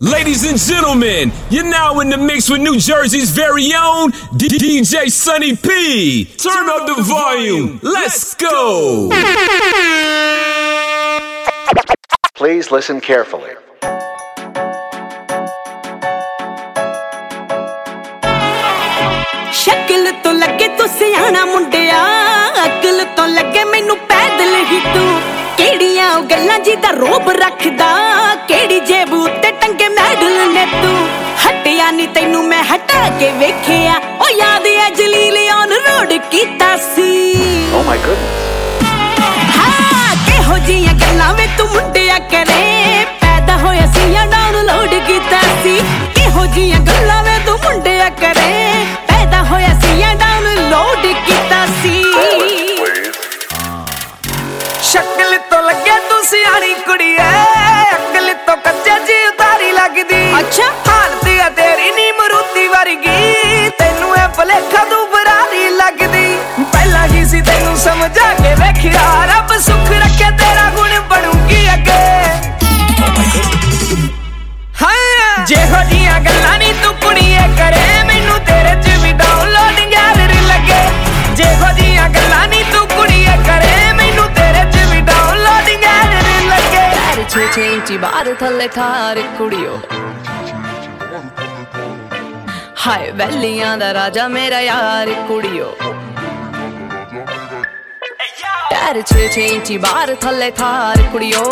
Ladies and gentlemen, you're now in the mix with New Jersey's very own D- DJ Sunny P. Turn up the volume. Let's go. Please listen carefully. ਸ਼ਕਲ ਤੋਂ ਲੱਗੇ ਤੂੰ ਸਿਆਣਾ ਮੁੰਡਿਆ ਅਕਲ ਤੋਂ ਲੱਗੇ ਮੈਨੂੰ ਪੈਦਲ ਹੀ ਤੂੰ ਕਿਹੜੀਆਂ ਉਹ ਗੱਲਾਂ ਜੀ ਦਾ ਰੋਬ ਰੱਖਦਾ ਕਿਹੜੀ ਜੇਬ ਉੱਤੇ ਟੰਗੇ ਮੈਡਲ ਨੇ ਤੂੰ ਹਟਿਆ ਨਹੀਂ ਤੈਨੂੰ ਮੈਂ ਹਟਾ ਕੇ ਵੇਖਿਆ। ਉਹ ਯਾਦ ਐ ਜਲੀਲ ਔਨ ਰੋਡ ਕੀਤਾ ਸੀ। Oh my goodness. ਹਾਂ ਕਿਹੋ ਜੀਆਂ ਗੱਲਾਂ ਵੇ ਤੂੰ ਮੁੰਡਿਆ ਕਰੇ। ਪੈਦਾ ਹੋਇਆ ਸੀ ਜਾਂ ਡਾਊਨਲੋਡ ਕੀਤਾ ਸੀ। ਕਿਹੋ ਜੀਆਂ ਗੱਲਾਂ ਅੱਛਾ। ਹਾਲਤ ਆ ਤੇਰੀ ਨੀ ਮਰੂਤੀ ਵਰਗੀ। ਤੈਨੂੰ ਐ ਭਲੇਖਾ ਤੂੰ ਬਰਾਰੀ ਲੱਗਦੀ। ਪਹਿਲਾਂ ਹੀ ਸੀ ਤੈਨੂੰ ਸਮਝਾ ਕੇ ਵੇਖਿਆ। ਰੱਬ ਸੁੱਖ ਰੱਖੇ ਤੇਰਾ ਗੁਣ ਬਣੂਗੀ ਅੱਗੇ। ਹਾਂ ਜਿਹੋ ਜੀਆਂ ਗੱਲਾਂ ਨੀ ਤੂੰ ਕੁੜੀਏ ਕਰੇ। ਮੈਨੂੰ ਤੇਰੇ ਚ ਵੀ ਡਾਊਨਲੋਡ ਗੈਲਰੀ ਲੱਗੇ। ਜਿਹੋ ਜੀਆਂ ਗੱਲਾਂ ਨੀ ਤੂੰ ਕੁੜੀਏ ਕਰੇ। ਮੈਨੂੰ ਤੇਰੇ ਚ ਵੀ ਡਾਊਨਲੋਡ ਗੈਲਰੀ ਲੱਗੇ। ਪੈਰ ਛੇ ਛੇ ਇੰਚੀ ਬਾਹਰ ਥੱਲੇ ਥਾਰ ਕੁੜੀਓ। ਹਾਏ ਵੈਲੀਆਂ ਦਾ ਰਾਜਾ ਮੇਰਾ ਯਾਰ ਕੁੜੀਓ। ਪੈਰ ਛੇ ਛੇ ਇੰਚੀ ਬਾਹਰ ਥੱਲੇ ਥਾਰ ਕੁੜੀਓ।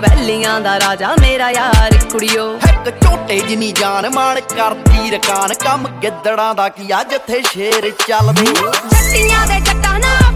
ਵੈਲੀਆਂ ਦਾ ਰਾਜਾ ਮੇਰਾ ਯਾਰ ਕੁੜੀਓ। ਇੱਕ ਝੋਟੇ ਜਿੰਨੀ ਜਾਨ ਮਾਣ ਕਰਦੀ ਰਕਾਨ ਕੰਮ ਗਿੱਦੜਾਂ ਦਾ ਕੀ ਆ ਜਿੱਥੇ ਸ਼ੇਰ ਚੱਲਦੇ? ਜੱਟੀਆਂ ਦੇ ਜੱਟਾਂ ਨਾ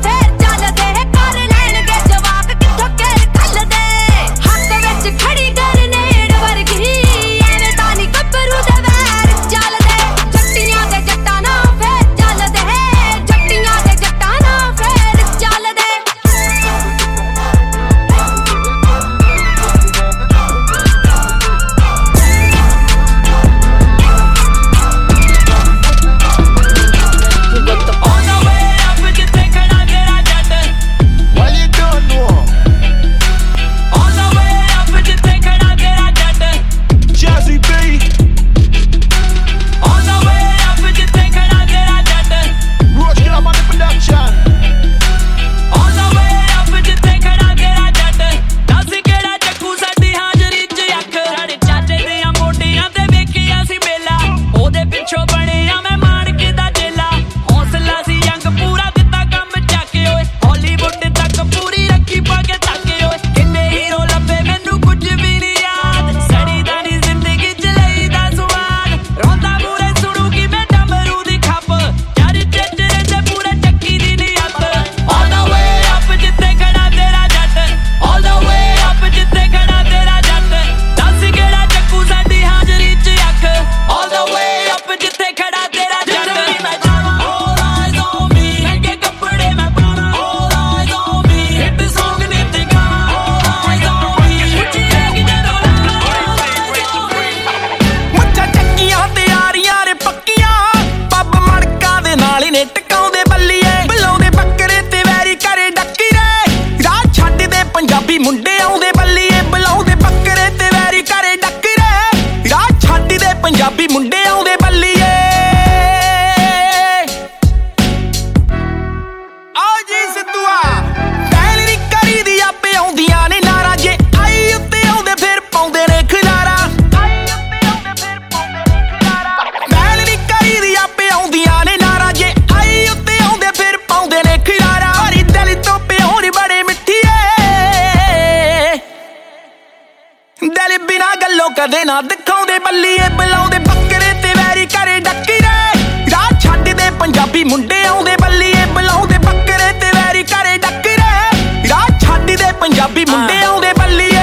ਪਿੱਛੋਂ ਕਦੇ ਨਾ ਦਿਖਾਉਂਦੇ ਬੱਲੀਏ ਬੁਲਾਉਂਦੇ ਬੱਕਰੇ ਤੇ ਵੈਰੀ ਕਰੇ ਡੱਕੀ ਰੇ। ਰਾਹ ਛੱਡ ਦੇ ਪੰਜਾਬੀ ਮੁੰਡੇ ਆਉਂਦੇ ਬੱਲੀਏ ਬੁਲਾਉਂਦੇ ਬੱਕਰੇ ਤੇ ਵੈਰੀ ਕਰੇ ਡੱਕੀ ਰੇ। ਰਾਹ ਛੱਡ ਦੇ ਪੰਜਾਬੀ ਮੁੰਡੇ ਆਉਂਦੇ ਬੱਲੀਏ।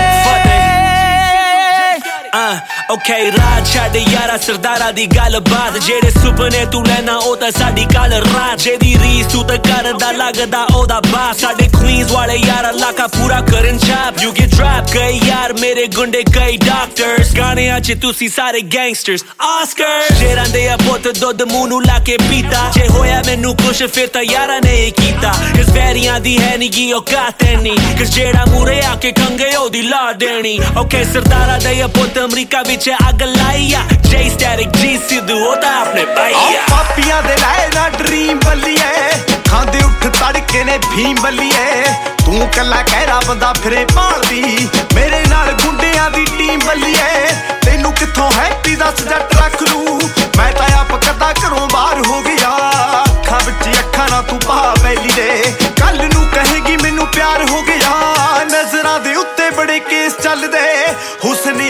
Uh, okay, ਰਾਤ ਛੱਡ ਯਾਰਾ ਸਰਦਾਰਾਂ ਦੀ ਗੱਲਬਾਤ। ਜਿਹੜੇ ਸੁਪਨੇ ਤੂੰ ਲੈਣਾ ਉਹ ਤਾਂ ਸਾਡੀ ਕੱਲ ਰਾਤ। ਜਿਹਦੀ ਰੀਸ ਤੂੰ ਤਾਂ ਕਰਦਾ ਲੱਗਦਾ ਉਹਦਾ ਬਾਪ ਸਾਡੇ ਕੁਈਨਸ ਵਾਲੇ ਯਾਰਾ ਲਾਕਾ ਪੂਰਾ ਕਰਨ ਛਾਪ। ਯੂ ਗੈਟ ਡ੍ਰੌਪ ਕਈ ਯਾਰ ਮੇਰੇ ਗੁੰਡੇ ਕਈ ਡਾਕਟਰਸ ਗਾਣਿਆਂ 'ਚ ਤੁਸੀਂ ਸਾਰੇ ਗੈਂਗਸਟਰਸ ਆਸਕਰ ਸ਼ੇਰਾਂ ਦੇ ਆ ਪੁੱਤ ਦੁੱਧ ਮੂੰਹ ਨੂੰ ਲਾ ਕੇ ਪੀਤਾ। ਜੇ ਹੋਇਆ ਮੈਨੂੰ ਕੁਛ ਫਿਰ ਤਾਂ ਯਾਰਾਂ ਨੇ ਹੀ ਕੀਤਾ। ਕਿਸ ਵੈਰੀਆਂ ਦੀ ਹੈ ਨੀ ਗੀ ਔਕਾਤ ਨਹੀਂ ਕਿਸ ਜਿਹੜਾ ਮੂਰੇ ਆ ਕੇ ਖੰਗੇ ਉਹਦੀ ਲਾ ਦੇਣੀ। ਓਕੇ ਸਰਦਾਰਾਂ ਦੇ ਆ ਪੁੱਤ ਅਮਰੀਕਾ ਵਿੱਚ ਪਿੱਛੇ ਅੱਗ ਲਾਈ ਆ। ਜੈ ਸਟੈਟਿਕ ਜੀ, ਸਿੱਧੂ, ਉਹ ਤਾਂ ਆਪਣੇ ਭਾਈ ਆਹ ਆ ਪਾਪੀਆਂ ਦੇ ਲੈ ਨਾ ਡ੍ਰੀਮ ਬੱਲੀਏ। ਖਾਂਦੇ ਉੱਠ ਤੜਕੇ ਨੇ ਫੀਮ ਬੱਲੀਏ। ਤੂੰ ਕੱਲਾ ਕਹਿਰਾ ਬੰਦਾ ਫਿਰੇ ਭਾਲਦੀ। ਮੇਰੇ ਨਾਲ ਗੁੰਡਿਆਂ ਦੀ ਟੀਮ ਬੱਲੀਏ। ਤੈਨੂੰ ਕਿੱਥੋਂ ਹੈਪੀ ਦੱਸ ਜੱਟ ਰੱਖ ਲੂ? ਮੈਂ ਤਾਂ ਆਪ ਕਦਾ ਘਰੋਂ ਬਾਹਰ ਹੋ ਗਿਆ। ਅੱਖਾਂ ਵਿੱਚ ਅੱਖਾਂ ਨਾ ਤੂੰ ਪਾ ਬੈਲੀ ਦੇ ਕੱਲ ਨੂੰ ਕਹੇਗੀ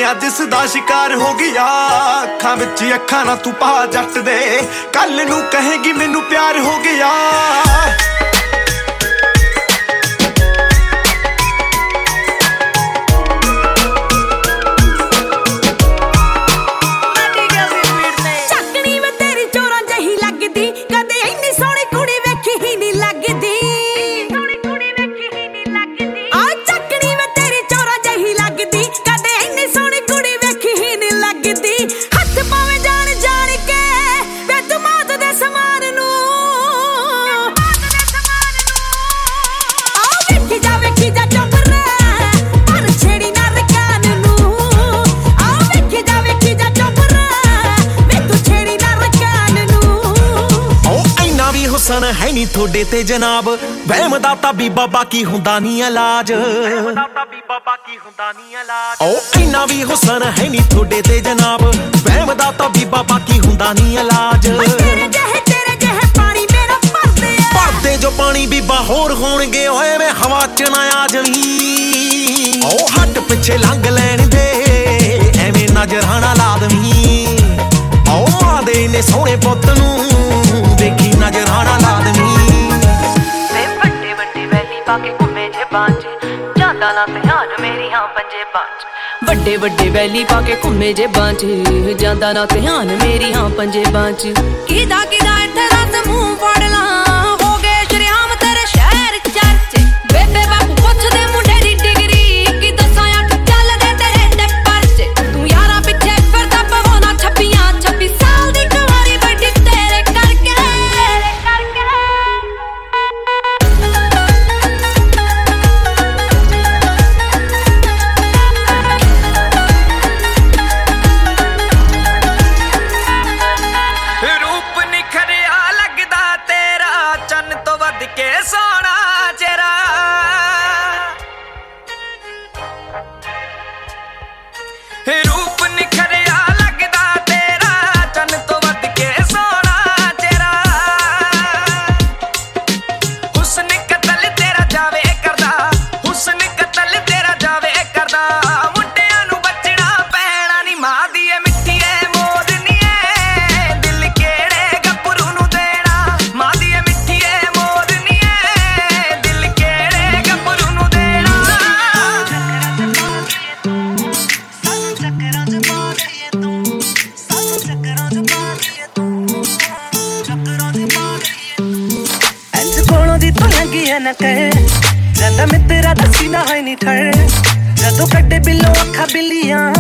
ਹੁਸਨ ਅੱਜ ਇਸ ਦਾ ਸ਼ਿਕਾਰ ਹੋ ਗਿਆ। ਅੱਖਾਂ ਵਿੱਚ ਅੱਖਾਂ ਨਾ ਤੂੰ ਪਾ ਜੱਟ ਦੇ। ਕੱਲ ਨੂੰ ਕਹੇਗੀ ਮੈਨੂੰ ਪਿਆਰ ਹੈ ਨਹੀਂ ਤੁਹਾਡੇ ਤੇ ਜਨਾਬ। ਵਹਿਮ ਦਾ ਤਾਂ ਬੀਬਾ ਬਾਕੀ ਹੁੰਦਾ ਨਹੀਂ ਇਲਾਜ। ਓ, ਇੰਨਾ ਵੀ ਹੁਸਨ ਹੈ ਨਹੀਂ ਤੁਹਾਡੇ ਤੇ ਜਨਾਬ। ਵਹਿਮ ਦਾ ਤਾਂ ਬੀਬਾ ਬਾਕੀ ਹੁੰਦਾ ਨਹੀਂ ਇਲਾਜ। ਓਏ ਤੇਰੇ ਜਿਹੇ ਤੇਰੇ ਜਿਹੇ ਪਾਣੀ ਮੇਰਾ ਭਰਦੇ ਆ ਭਰਦੇ ਜੋ ਪਾਣੀ ਬੀਬਾ ਹੋਰ ਹੋਣਗੇ, ਓਏ ਮੈਂ ਹਵਾ ਚ ਨਾ ਆ ਜਵੀ ਓ, ਹੱਟ ਪਿੱਛੇ ਲੰਘ ਲੈਣ ਦੇ, ਐਵੇਂ ਨਜ਼ਰਾਂ ਨਾ ਲਾ ਦਵੀਂ ਓ ਮਾਂ ਦੇ ਨੇ ਸੋਹਣੇ ਪੁੱਤ ਨੂੰ। ਦੇਖੀ ਨਜ਼ਰਾਂ ਨਾ ਲਾ ਦਵੀਂ। ਵੇ ਵੱਡੇ ਵੱਡੇ ਵੈਲੀ ਪਾ ਕੇ ਘੁੰਮੇ ਜੇ ਬਾਂਝ। ਜਾਂਦਾ ਨਾ ਧਿਆਨ ਮੇਰੀ ਹਾਂ ਪੰਜੇ ਬਾਂਝ। ਵੱਡੇ ਵੱਡੇ ਵੈਲੀ ਪਾ ਕੇ ਘੁੰਮੇ ਜੇ ਬਾਂਝ। ਜਾਂਦਾ ਨਾ ਧਿਆਨ ਮੇਰੀ ਹਾਂ ਪੰਜੇ ਬਾਂਝ। ਕਿਦਾ ਕਿਦਾ ਇੱਥੇ ਰਸ ਮੂੰਹ Hey. ooh, ਲੰਗੀ ਨਾ ਕਹਿ ਜਾਂਦਾ ਮਿੱਤਰਾ ਦੱਸੀ ਨਾ ਹੋਈ ਨਹੀਂ ਠਰ ਜਦੋਂ ਕੱਢੇ ਬਿੱਲੋ ਅੱਖਾਂ ਬਿੱਲੀਆਂ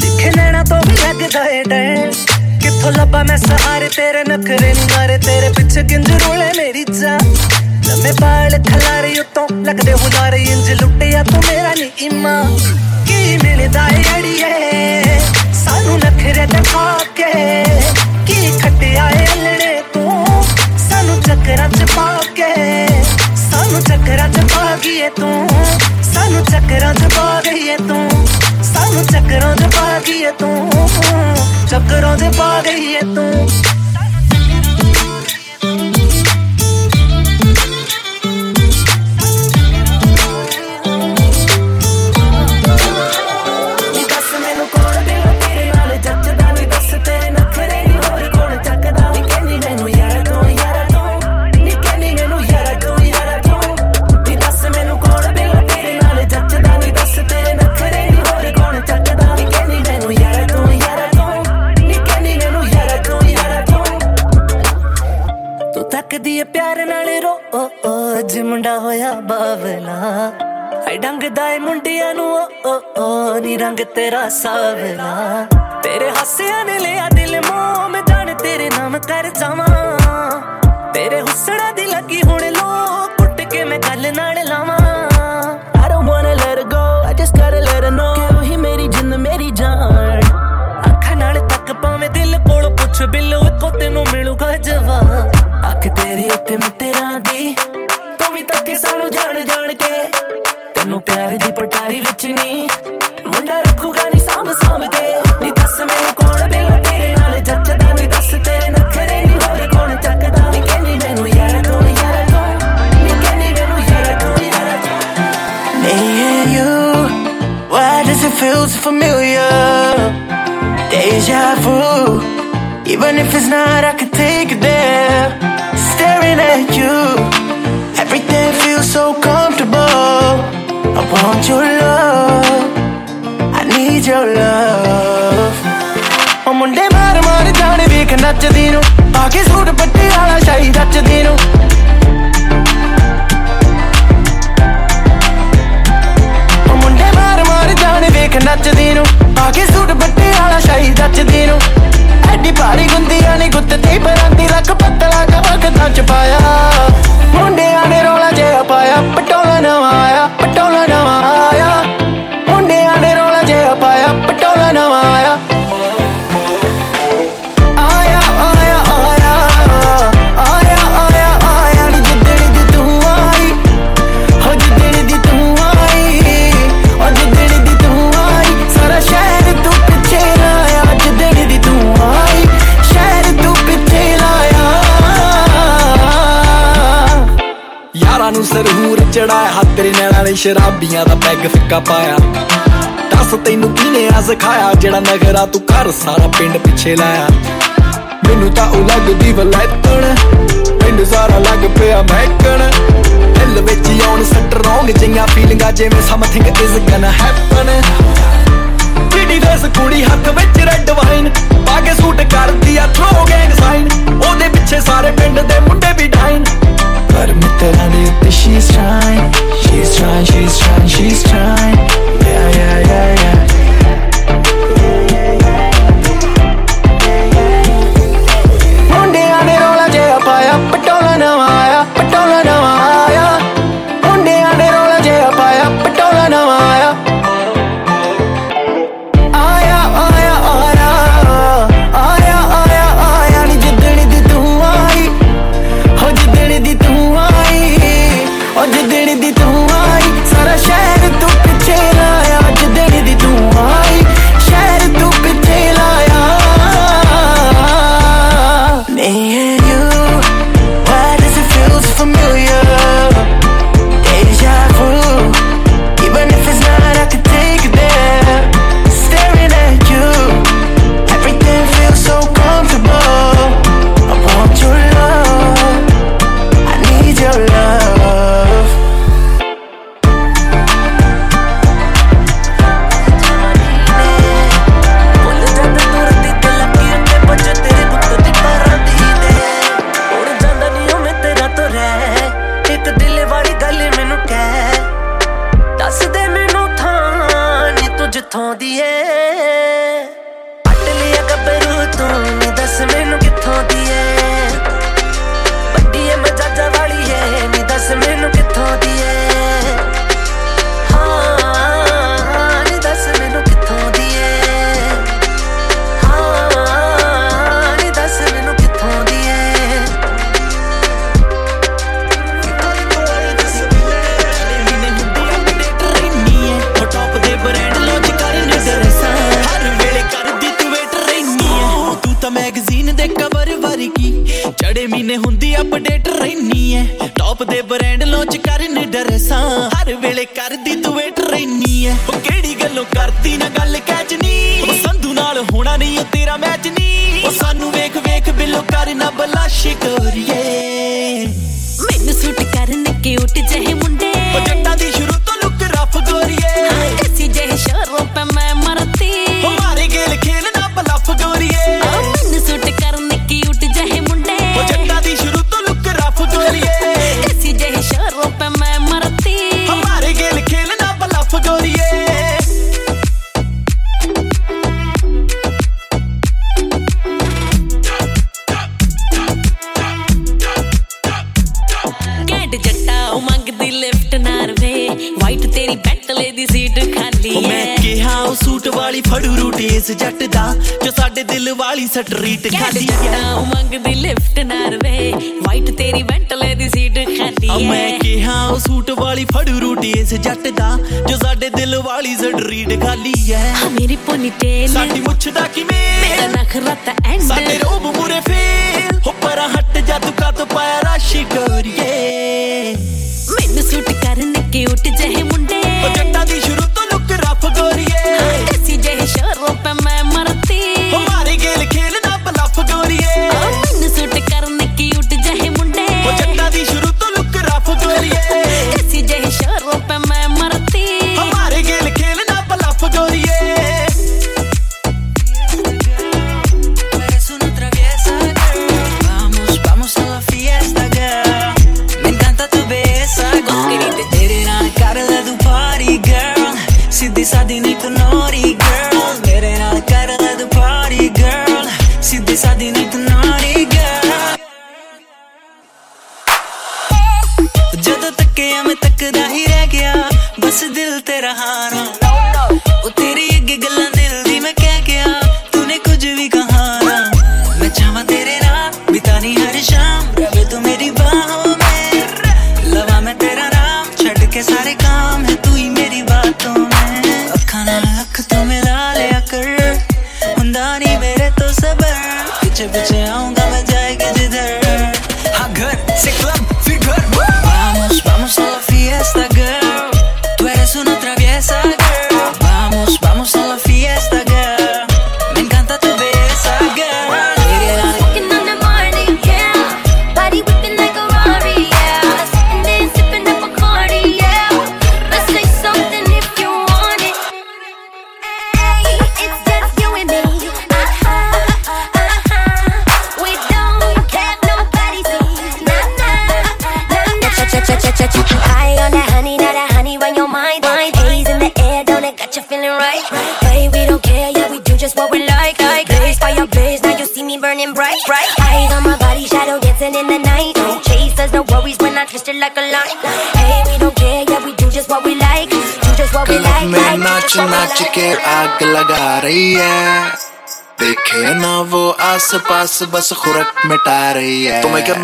ਦਿਖੇ ਨੈਣਾ ਤੋਂ ਵੀ ਲੱਗਦਾ ਏ ਡਰ। ਕਿੱਥੋਂ ਲੱਭਾਂ ਮੈਂ ਸਹਾਰੇ ਤੇਰੇ ਨਖਰੇ ਨਿਗਾਰੇ ਤੇਰੇ ਪਿੱਛੇ ਕਿੰਜ ਰੋਲੇ ਮੇਰੀ ਜਾ ਲੰਮੇ ਬਾਲ ਖਲਾਰੇ ਉਤੋਂ ਲੱਗਦੇ ਹੁਲਾਰੇ, ਇੰਜ ਲੁੱਟਿਆ ਤੂੰ ਮੇਰਾ ਨੀ ਇਮਾ ਕੀ ਮਿਲਦਾ ਏ ਅੜੀਏ? ਸਾਨੂੰ ਨਖਰੇ ਤੇ ਖਾ ਕੇ ਕੀ ਖੱਟਿਆ ਏ ਅਲੜੇ ਤੂੰ? ਸਾਨੂੰ ਚੱਕਰਾਂ ਚ ਪਾ ਕੇ ਸਾਨੂੰ ਚੱਕਰਾਂ ਚ ਪਾ ਗਈਏ ਤੂੰ। ਸਾਨੂੰ ਚੱਕਰਾਂ ਚ ਪਾ ਗਈਏ ਤੂੰ। ਸਾਨੂੰ ਚੱਕਰਾਂ ਚ ਪਾ ਗਈਏ ਤੂੰ। ਚੱਕਰਾਂ ਚ ਪਾ ਗਈਏ ਤੂੰ। ਤੇਰਾ ਸਾਵਲਾ ਤੇਰੇ ਹਾਸਿਆਂ ਨੇ ਲਿਆ ਦਿਲ ਮੋਹ ਮੈਂ ਜਾਣ ਤੇਰੇ ਨਾਮ ਕਰ ਜਾਵਾਂ। Deja vu. Even if it's not, I can take it there. Staring at you. Everything feels so comfortable. I want your love. I need your love. ਉਹ ਮੁੰਡੇ ਮਾਰ ਮਾਰ ਜਾਣ ਵੇਖ ਨੱਚਦੀ ਨੂੰ ਆ ਕੇ ਸੂਟ ਪੱਟੇ ਵਾਲਾ ਸ਼ਾਈ ਰੱਚਦੀ ਨੂੰ ਉਹ ਮੁੰਡੇ ਮਾਰ ਮਾਰ ਜਾਣ ਵੇਖ ਨੱਚਦੀ ਨੂੰ ਆ ਕੇ ਸੂਟ ਪੱਟੇ ਵਾਲਾ ਸ਼ਾਈ ਰੱਚਦੀ ਨੂੰ ਐਡੀ ਭਾਰੀ ਗੁੰਦੀਆਂ ਨੇ ਗੁੱਤ ਤੇ ਬਰਾਂਦੀ ਲੱਕ ਪੱਤਲਾ ਕਵਕਤਾਂ ਚ ਪਾਇਆ। ਮੁੰਡਿਆਂ ਨੇ ਰੋਲਾ ਜਿਹਾ ਪਾਇਆ, ਪਟੋਲਾ ਨਵਾਂ ਆਇਆ, ਪਟੋਲਾ ਨਵਾਂ ਆਇਆ। ਸ਼ਰਾਬੀਆਂ ਦਾ ਪੈਗ ਫਿੱਕਾ ਪਾਇਆ। ਦੱਸ ਤੈਨੂੰ ਕਿਨੇ ਆ ਸਿਖਾਇਆ, ਜਿਹੜਾ ਨਗਰਾ ਤੂੰ ਕਰ ਸਾਰਾ ਪਿੰਡ ਪਿੱਛੇ ਲਾਇਆ। ਮੈਨੂੰ ਤਾਂ ਉਹ ਲੱਗਦੀ ਵਲੈਤਣ, ਪਿੰਡ ਸਾਰਾ ਲੱਗ ਪਿਆ ਮਹਿਕਣ। ਦਿਲ ਵਿੱਚ ਆਉਣ ਸੱਟ ਰੋਂਗ ਜਿਹੀਆਂ ਫੀਲਿੰਗਾਂ ਜਿਵੇਂ ਸਮਥਿੰਗ ਇਜ਼ ਗਨ ਹੈਪਨ ਕਿਹੜੀ ਵੇਸ ਕੁੜੀ ਹੱਥ ਵਿੱਚ ਰੈੱਡ ਵਾਈਨ ਪਾ ਕੇ ਸੂਟ ਕਰਦੀ ਆ ਥਰੋ ਗੈਂਗ ਸਾਈਨ ਉਹਦੇ ਪਿੱਛੇ ਸਾਰੇ ਪਿੰਡ ਦੇ ਮੁੰਡੇ ਵੀ ਡਾਈਨ But admit that I did she's trying. She's trying, she's trying, she's trying. Yeah, yeah, yeah, yeah. ਦੇ ਬ੍ਰਾਂਡ ਲਾਂਚ ਕਰਨ ਡਰੈਸਾਂ। ਹਰ ਵੇਲੇ ਕਰਦੀ ਤੂੰ ਵੇਟ ਰਹਿਨੀ ਐ। ਉਹ ਕਿਹੜੀ ਗੱਲੋਂ ਕਰਦੀ ਨਾ ਗੱਲ ਕੈਚਨੀ ਉਹ ਸੰਧੂ ਨਾਲ ਹੋਣਾ ਨਹੀਂ ਉਹ ਤੇਰਾ ਮੈਚ ਨਹੀਂ ਉਹ ਸਾਨੂੰ ਵੇਖ ਵੇਖ ਬਿੱਲੋ ਕਰ ਨਾ ਬਲਾਸ਼ ਕਰੀਏ ਵਾਲੀ ਸਟਰੀਟ ਖਾਲੀ ਉਹ ਮੰਗਦੀ ਲਿਫਟ ਨਾਰਵੇ ਵਾਈਟ ਤੇਰੀ ਬੈਂਟਲੇ ਦੀ ਸੀਟ ਖਾਲੀ ਆ ਮੈਂ ਕਿਹਾ ਉਹ ਸੂਟ ਵਾਲੀ ਫੜੂ ਰੂਟ ਇਸ ਜੱਟ ਦਾ ਜੋ ਸਾਡੇ ਦਿਲ ਵਾਲੀ ਸਟਰੀਟ ਖਾਲੀ ਐ ਮੇਰੀ ਪੋਨੀ ਟੇਲ ਸਾਡੀ ਮੁੱਛ ਦਾ ਮੇਰਾ ਕਿਵੇਂ ਨਖਰਾ ਤਾਂ ਐਂਡ ਸਾਡੇ ਰੋਬ ਮੂਰੇ ਫੇਲ। ਹੋ ਪਰਾਂ ਹਟ ਜਾ ਤੂੰ ਕਾ ਤੋ ਪਾਇਆ ਰਾਸ਼ੀ ਗੋਰੀਏ ਮੈਨੂੰ ਸੂਟ ਕਰਨ ਗੋਰੀਏ ਐਸੀ ਜਿਹੇ ਜਦੋਂ ਤੱਕਿਆ ਮੈਂ ਤੱਕਦਾ ਹੀ ਰਹਿ ਗਿਆ ਬਸ ਦਿਲ ਤੇਰਾ ਹਾਰਾ ਉਹ ਤੇਰੀ ਅੱਗੇ ਗੱਲਾਂ ਦਿਲ ਦੀ ਮੈਂ ਕਹਿ ਗਿਆ ਤੂਨੇ ਕੁਝ ਵੀ ਕਹਾ ਨਾ ਮੈਂ ਚਾਹਾਂ ਤੇਰੇ ਨਾਲ ਬਿਤਾਨੀ ਹਰ ਸ਼ਾਮ ਰਵੇ ਤੂੰ ਮੇਰੀ ਬਾਹੋਂ ਮੈਂ ਲਵਾ ਮੈਂ ਤੇਰਾ ਨਾਮ ਛੱਡ ਕੇ ਸਾਰੇ काम है तू ही मेरी बातों में अखा नाल अख तो मिला लिया कर हुंदा नहीं मेरे तो सबर पीछे पीछे आऊँगा मैं जाएगी जिधर हाँ घर से के आग लगा रही है। देखे ना वो आस पास बस खुरक मिटा रही है। तुम्हें क्या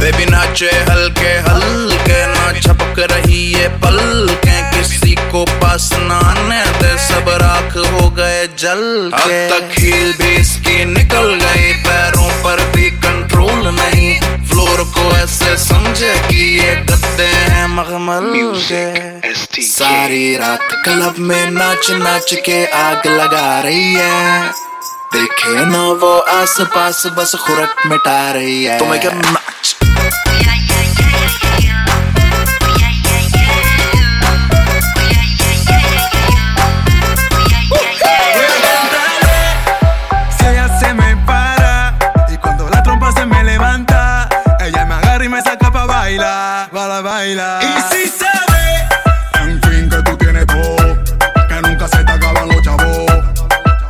बेबी नाचे हल्के चल अब तक बेस के निकल गए पैरों पर भी कंट्रोल नहीं। फ्लोर को ऐसे समझे कि ये गद्दे हैं मखमल के। सारी रात क्लब में नाच नाच के आग लगा रही है। देखे ना वो आस पास बस खुरक मिटा रही है। तो मैं क्या Y si se ve, en fin, que tú tienes todo, que nunca se te acaban los chavos,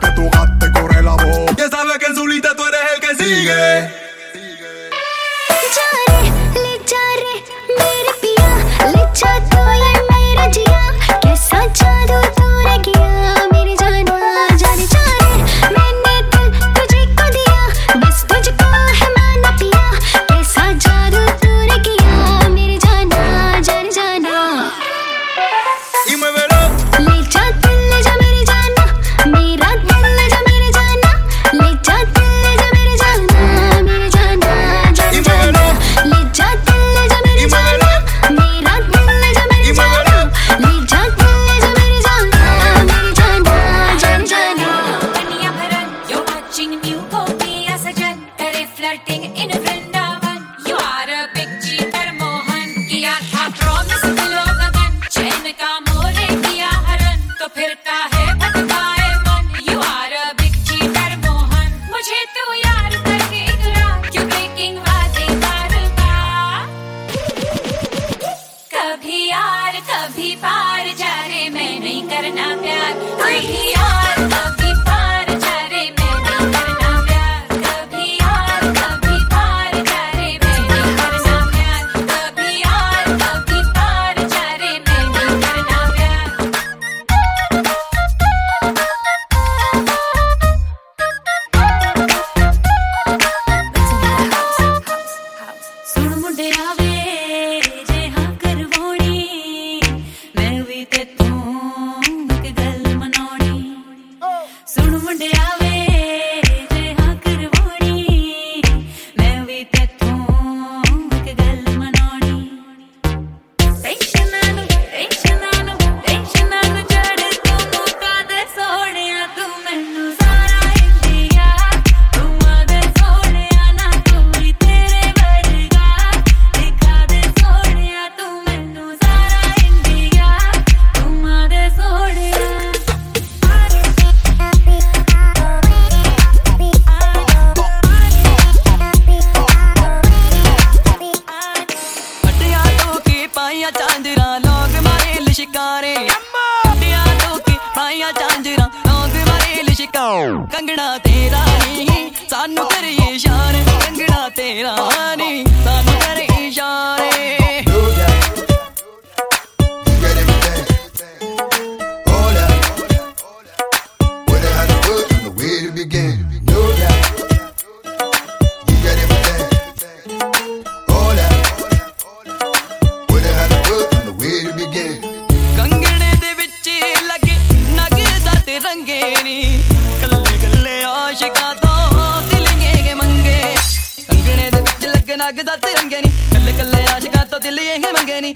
que tu te corre la voz. Ya sabes que en su lista tú eres el que sigue. sigue. sigue. ਦਾ ਤਿਰੰਗੇ ਨਹੀਂ ਕੱਲੇ ਕੱਲੇ ਆਸ਼ਿਕਾਂ ਤੋਂ ਦਿੱਲੀ ਇਹ ਮੰਗੇ ਨਹੀਂ